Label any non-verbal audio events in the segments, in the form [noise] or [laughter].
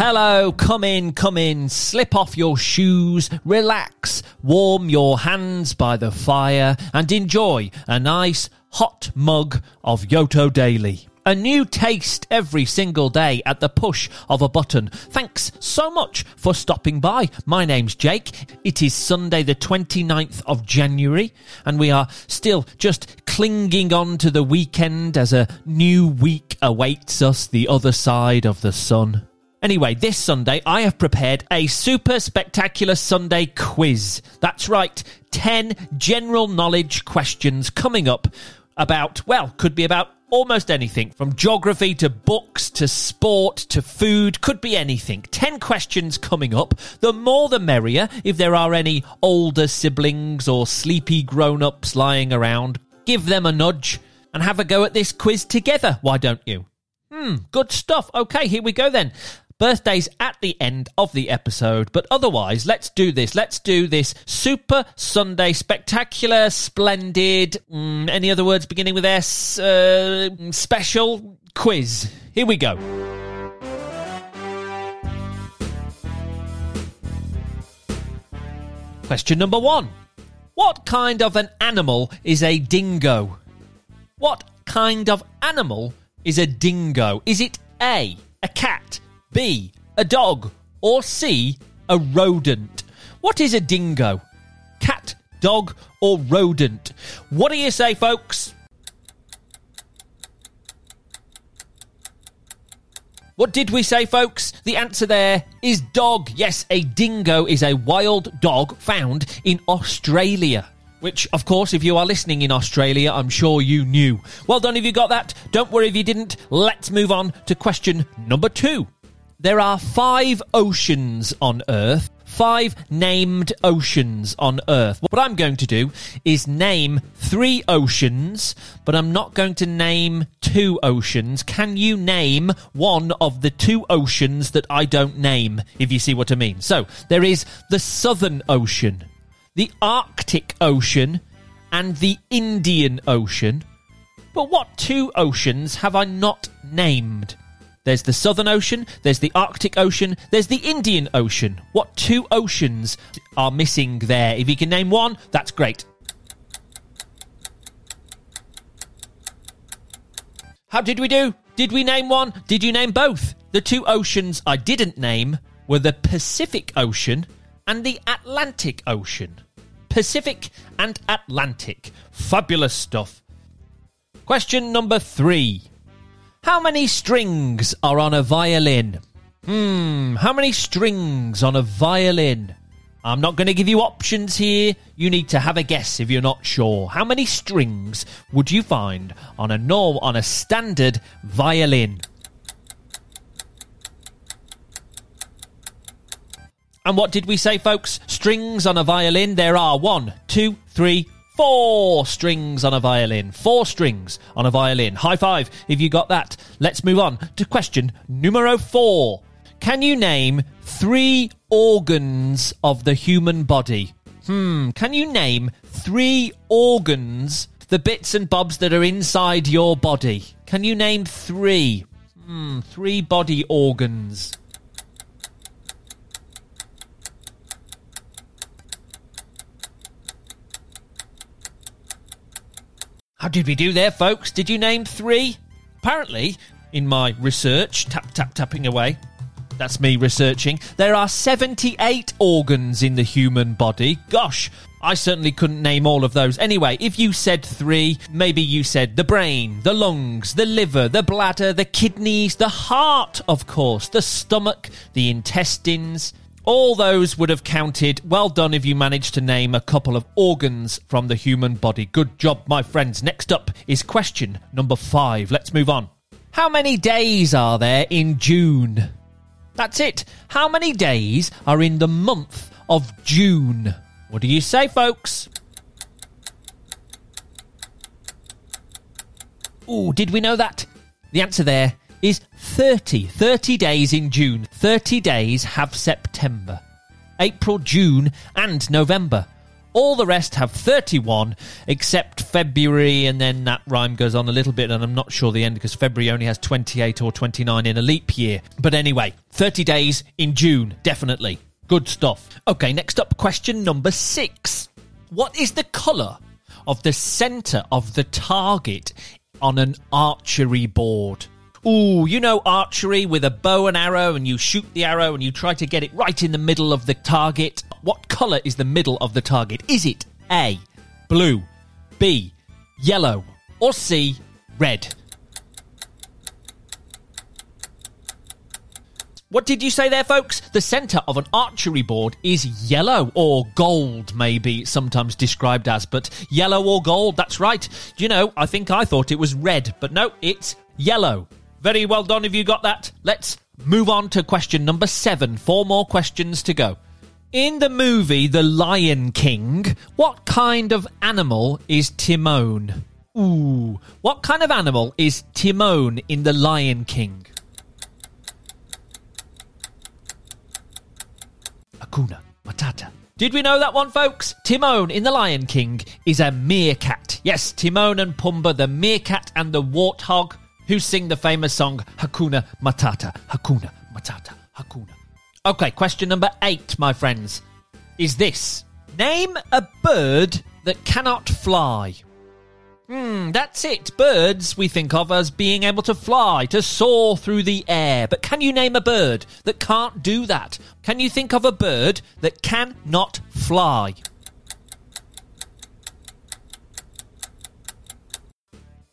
Hello, come in, come in, slip off your shoes, relax, warm your hands by the fire, and enjoy a nice hot mug of Yoto Daily. A new taste every single day at the push of a button. Thanks so much for stopping by. My name's Jake. It is Sunday, the 29th of January, and we are still just clinging on to the weekend as a new week awaits us the other side of the sun. Anyway, this Sunday I have prepared a super spectacular Sunday quiz. That's right, 10 general knowledge questions coming up about, well, could be about almost anything from geography to books to sport to food could be anything. 10 questions coming up. The more the merrier. If there are any older siblings or sleepy grown-ups lying around give them a nudge and have a go at this quiz together why don't you? Hmm good stuff. Okay here we go then birthdays at the end of the episode. But otherwise, let's do this. Let's do this Super Sunday Spectacular, Splendid, mm, any other words beginning with S, uh, special quiz. Here we go. Question number one. What kind of an animal is a dingo? What kind of animal is a dingo? Is it A, a cat, B, a dog, or C, a rodent? What is a dingo? Cat, dog, or rodent? What do you say, folks? What did we say, folks? The answer there is dog. Yes, a dingo is a wild dog found in Australia. Which, of course, if you are listening in Australia, I'm sure you knew. Well done if you got that. Don't worry if you didn't. Let's move on to question number two. There are five oceans on Earth, five named oceans on Earth. What I'm going to do is name three oceans, but I'm not going to name two oceans. Can you name one of the two oceans that I don't name, if you see what I mean? So, there is the Southern Ocean, the Arctic Ocean, and the Indian Ocean. But what two oceans have I not named? There's the Southern Ocean, there's the Arctic Ocean, there's the Indian Ocean. What two oceans are missing there? If you can name one, that's great. How did we do? Did we name one? Did you name both? The two oceans I didn't name were the Pacific Ocean and the Atlantic Ocean. Pacific and Atlantic. Fabulous stuff. Question number three. How many strings are on a violin? Hmm, how many strings on a violin? I'm not going to give you options here. You need to have a guess if you're not sure. How many strings would you find on a norm on a standard violin? And what did we say, folks? Strings on a violin. There are one, two, three, four strings on a violin. Four strings on a violin. High five if you got that. Let's move on to question numero four. Can you name three organs of the human body? Hmm, can you name three organs, the bits and bobs that are inside your body? Can you name three? Hmm, three body organs. How did we do there, folks? Did you name three? Apparently, in my research, tap, tap, tapping away, that's me researching, there are 78 organs in the human body. Gosh, I certainly couldn't name all of those. Anyway, if you said three, maybe you said the brain, the lungs, the liver, the bladder, the kidneys, the heart, of course, the stomach, the intestines, all those would have counted. Well done if you managed to name a couple of organs from the human body. Good job, my friends. Next up is question number five. Let's move on. How many days are there in June? That's it. How many days are in the month of June? What do you say, folks? Oh, did we know that? The answer there is 30. 30 days in June. 30 days have September. April, June, and November. All the rest have 31, except February, and then that rhyme goes on a little bit, and I'm not sure the end because February only has 28 or 29 in a leap year. But anyway, 30 days in June, definitely. Good stuff. Okay, next up, question number six. What is the colour of the centre of the target on an archery board? Ooh, you know archery with a bow and arrow, and you shoot the arrow and you try to get it right in the middle of the target. What colour is the middle of the target? Is it A, blue, B, yellow, or C, red? What did you say there, folks? The centre of an archery board is yellow or gold, maybe sometimes described as, but yellow or gold, that's right. You know, I think I thought it was red, but no, it's yellow. Very well done if you got that. Let's move on to question number seven. Four more questions to go. In the movie The Lion King, what kind of animal is Timon? Ooh, what kind of animal is Timon in The Lion King? Hakuna Matata. Did we know that one, folks? Timon in The Lion King is a meerkat. Yes, Timon and Pumbaa, the meerkat and the warthog, who sing the famous song Hakuna Matata. Hakuna Matata. Hakuna. Okay, question number eight, my friends, is this Name a bird that cannot fly. Hmm, that's it. Birds we think of as being able to fly, to soar through the air. But can you name a bird that can't do that? Can you think of a bird that cannot fly?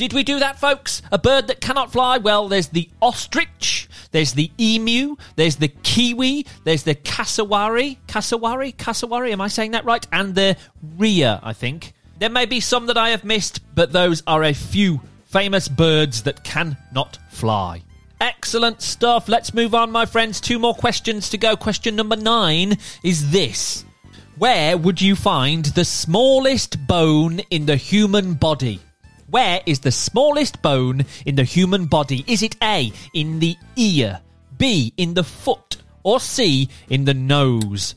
Did we do that, folks? A bird that cannot fly? Well, there's the ostrich, there's the emu, there's the kiwi, there's the cassowary. Cassowary? Cassowary? Am I saying that right? And the rhea, I think. There may be some that I have missed, but those are a few famous birds that cannot fly. Excellent stuff. Let's move on, my friends. Two more questions to go. Question number nine is this Where would you find the smallest bone in the human body? Where is the smallest bone in the human body? Is it A, in the ear, B, in the foot, or C, in the nose?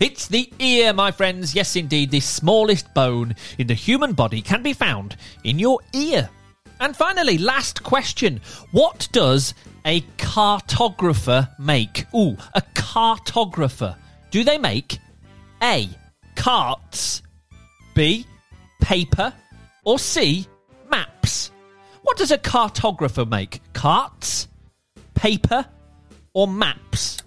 It's the ear, my friends. Yes, indeed, the smallest bone in the human body can be found in your ear. And finally, last question. What does a cartographer make? Ooh, a cartographer. Do they make A. Carts, B. Paper, or C. Maps? What does a cartographer make? Carts, paper, or maps?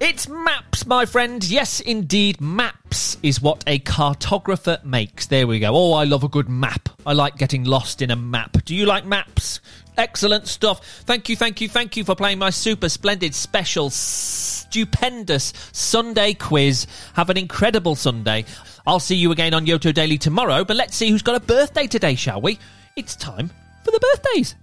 It's maps, my friend. Yes, indeed, maps is what a cartographer makes. There we go. Oh, I love a good map. I like getting lost in a map. Do you like maps? Excellent stuff. Thank you, thank you, thank you for playing my super splendid, special, stupendous Sunday quiz. Have an incredible Sunday. I'll see you again on Yoto Daily tomorrow, but let's see who's got a birthday today, shall we? It's time for the birthdays.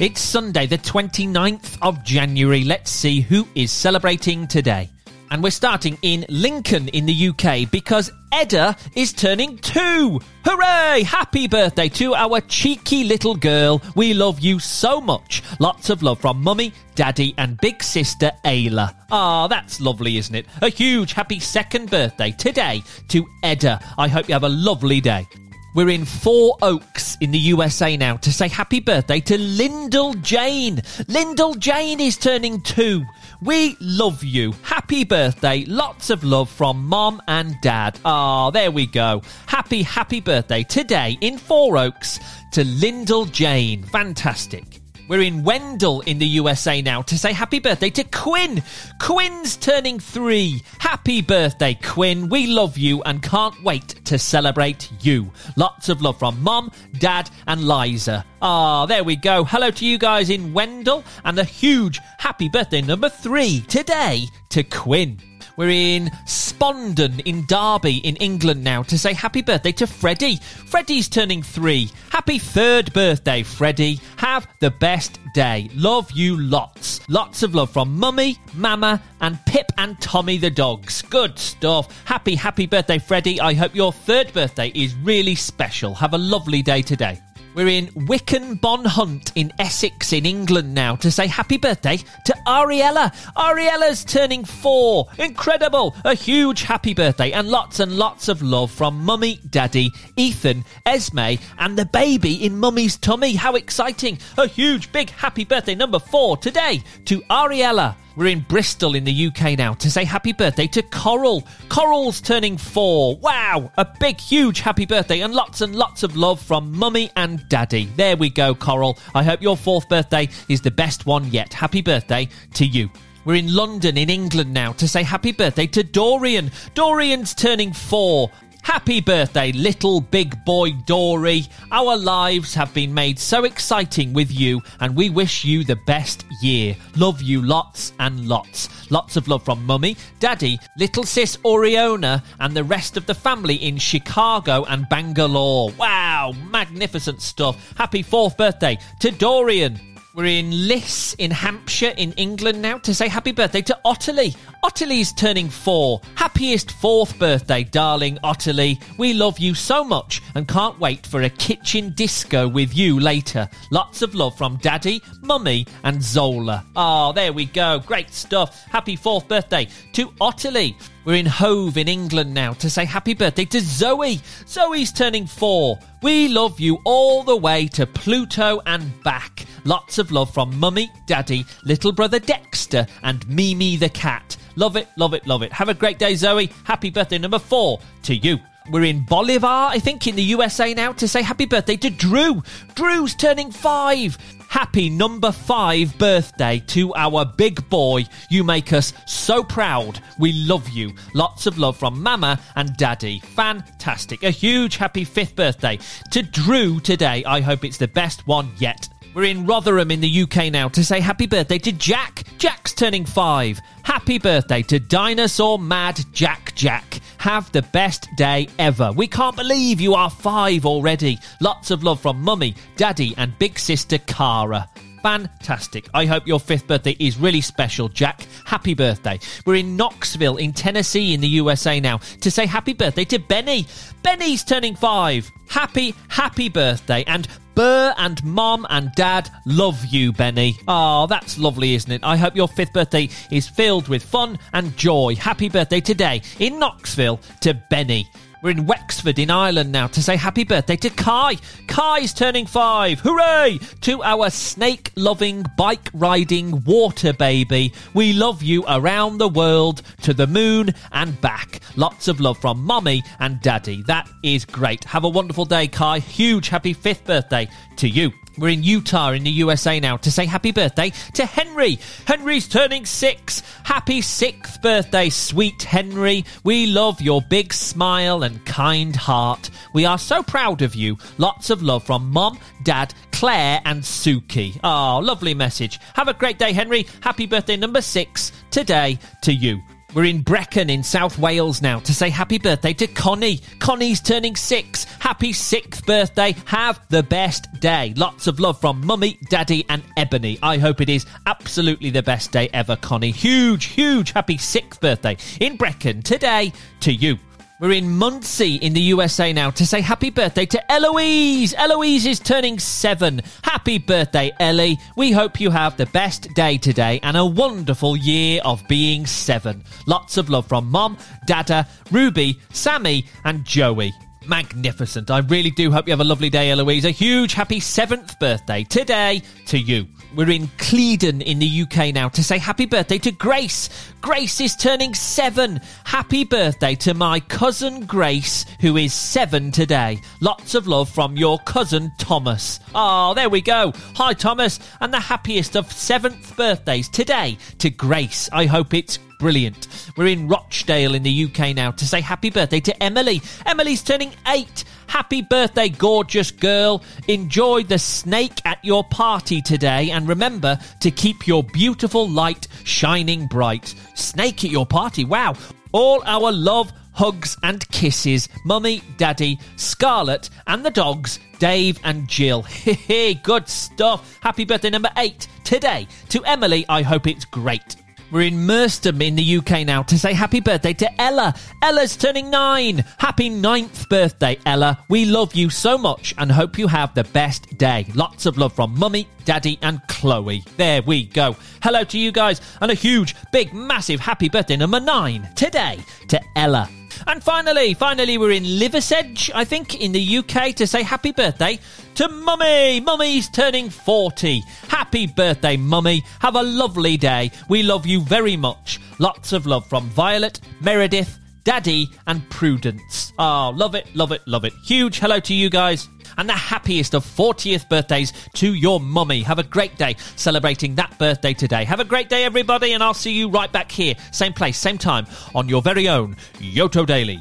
It's Sunday, the 29th of January. Let's see who is celebrating today. And we're starting in Lincoln in the UK because Edda is turning two. Hooray! Happy birthday to our cheeky little girl. We love you so much. Lots of love from Mummy, Daddy, and big sister Ayla. Ah, that's lovely, isn't it? A huge happy second birthday today to Edda. I hope you have a lovely day. We're in Four Oaks in the USA now to say happy birthday to Lyndall Jane. Lyndall Jane is turning two. We love you. Happy birthday. Lots of love from mom and dad. Ah, there we go. Happy, happy birthday today in Four Oaks to Lyndall Jane. Fantastic. We're in Wendell in the USA now to say happy birthday to Quinn. Quinn's turning three. Happy birthday, Quinn. We love you and can't wait to celebrate you. Lots of love from Mom, Dad, and Liza. Ah, there we go. Hello to you guys in Wendell and a huge happy birthday number three today to Quinn. We're in Spondon in Derby in England now to say happy birthday to Freddie. Freddie's turning three. Happy third birthday, Freddie. Have the best day. Love you lots. Lots of love from Mummy, Mama, and Pip and Tommy the dogs. Good stuff. Happy, happy birthday, Freddie. I hope your third birthday is really special. Have a lovely day today. We're in Wicken Bonhunt in Essex in England now to say happy birthday to Ariella. Ariella's turning four. Incredible. A huge happy birthday and lots and lots of love from Mummy, Daddy, Ethan, Esme, and the baby in Mummy's tummy. How exciting. A huge, big happy birthday number four today to Ariella. We're in Bristol in the UK now to say happy birthday to Coral. Coral's turning four. Wow! A big, huge happy birthday and lots and lots of love from Mummy and Daddy. There we go, Coral. I hope your fourth birthday is the best one yet. Happy birthday to you. We're in London in England now to say happy birthday to Dorian. Dorian's turning four. Happy birthday, little big boy Dory. Our lives have been made so exciting with you, and we wish you the best year. Love you lots and lots. Lots of love from Mummy, Daddy, little sis Oriona, and the rest of the family in Chicago and Bangalore. Wow, magnificent stuff. Happy fourth birthday to Dorian. We're in Liss in Hampshire in England now to say happy birthday to Ottilie. Ottilie's turning four. Happiest fourth birthday, darling Ottilie. We love you so much and can't wait for a kitchen disco with you later. Lots of love from Daddy, Mummy, and Zola. Ah, oh, there we go. Great stuff. Happy fourth birthday to Ottilie. We're in Hove in England now to say happy birthday to Zoe. Zoe's turning four. We love you all the way to Pluto and back. Lots of love from Mummy, Daddy, little brother Dexter, and Mimi the cat. Love it, love it, love it. Have a great day, Zoe. Happy birthday number four to you. We're in Bolivar, I think, in the USA now to say happy birthday to Drew. Drew's turning five. Happy number five birthday to our big boy. You make us so proud. We love you. Lots of love from Mama and Daddy. Fantastic. A huge happy fifth birthday to Drew today. I hope it's the best one yet. We're in Rotherham in the UK now to say happy birthday to Jack. Jack's turning five. Happy birthday to Dinosaur Mad Jack Jack. Have the best day ever. We can't believe you are five already. Lots of love from Mummy, Daddy, and big sister Cara fantastic. I hope your fifth birthday is really special, Jack. Happy birthday. We're in Knoxville in Tennessee in the USA now to say happy birthday to Benny. Benny's turning five. Happy, happy birthday. And Burr and Mom and Dad love you, Benny. Oh, that's lovely, isn't it? I hope your fifth birthday is filled with fun and joy. Happy birthday today in Knoxville to Benny. We're in Wexford in Ireland now to say happy birthday to Kai. Kai's turning five. Hooray! To our snake loving, bike riding water baby. We love you around the world, to the moon and back. Lots of love from mommy and daddy. That is great. Have a wonderful day, Kai. Huge happy fifth birthday to you. We're in Utah in the USA now to say happy birthday to Henry. Henry's turning six. Happy sixth birthday, sweet Henry. We love your big smile and kind heart. We are so proud of you. Lots of love from Mom, Dad, Claire, and Suki. Oh, lovely message. Have a great day, Henry. Happy birthday number six today to you. We're in Brecon in South Wales now to say happy birthday to Connie. Connie's turning six. Happy sixth birthday. Have the best day. Lots of love from Mummy, Daddy, and Ebony. I hope it is absolutely the best day ever, Connie. Huge, huge happy sixth birthday in Brecon today to you. We're in Muncie in the USA now to say happy birthday to Eloise. Eloise is turning seven. Happy birthday, Ellie. We hope you have the best day today and a wonderful year of being seven. Lots of love from Mom, Dada, Ruby, Sammy, and Joey magnificent. I really do hope you have a lovely day, Eloise. A huge happy seventh birthday today to you. We're in Clevedon in the UK now to say happy birthday to Grace. Grace is turning seven. Happy birthday to my cousin Grace, who is seven today. Lots of love from your cousin Thomas. Oh, there we go. Hi, Thomas, and the happiest of seventh birthdays today to Grace. I hope it's brilliant. We're in Rochdale in the UK now to say happy birthday to Emily. Emily's turning eight. Happy birthday, gorgeous girl. Enjoy the snake at your party today and remember to keep your beautiful light shining bright. Snake at your party, wow. All our love, hugs, and kisses. Mummy, Daddy, Scarlett, and the dogs, Dave and Jill. [laughs] Hey, good stuff. Happy birthday number eight today to Emily. I hope it's great. We're in Merstham in the UK now to say happy birthday to Ella. Ella's turning nine. Happy ninth birthday, Ella. We love you so much and hope you have the best day. Lots of love from Mummy, Daddy, and Chloe. There we go. Hello to you guys and a huge, big, massive happy birthday number nine today to Ella. And finally, finally, we're in Liversedge, I think, in the UK to say happy birthday to Mummy. Mummy's turning 40. Happy birthday, Mummy. Have a lovely day. We love you very much. Lots of love from Violet, Meredith, Daddy, and Prudence. Ah, oh, love it, love it, love it. Huge hello to you guys. And the happiest of 40th birthdays to your mummy. Have a great day celebrating that birthday today. Have a great day, everybody, and I'll see you right back here, same place, same time, on your very own Yoto Daily.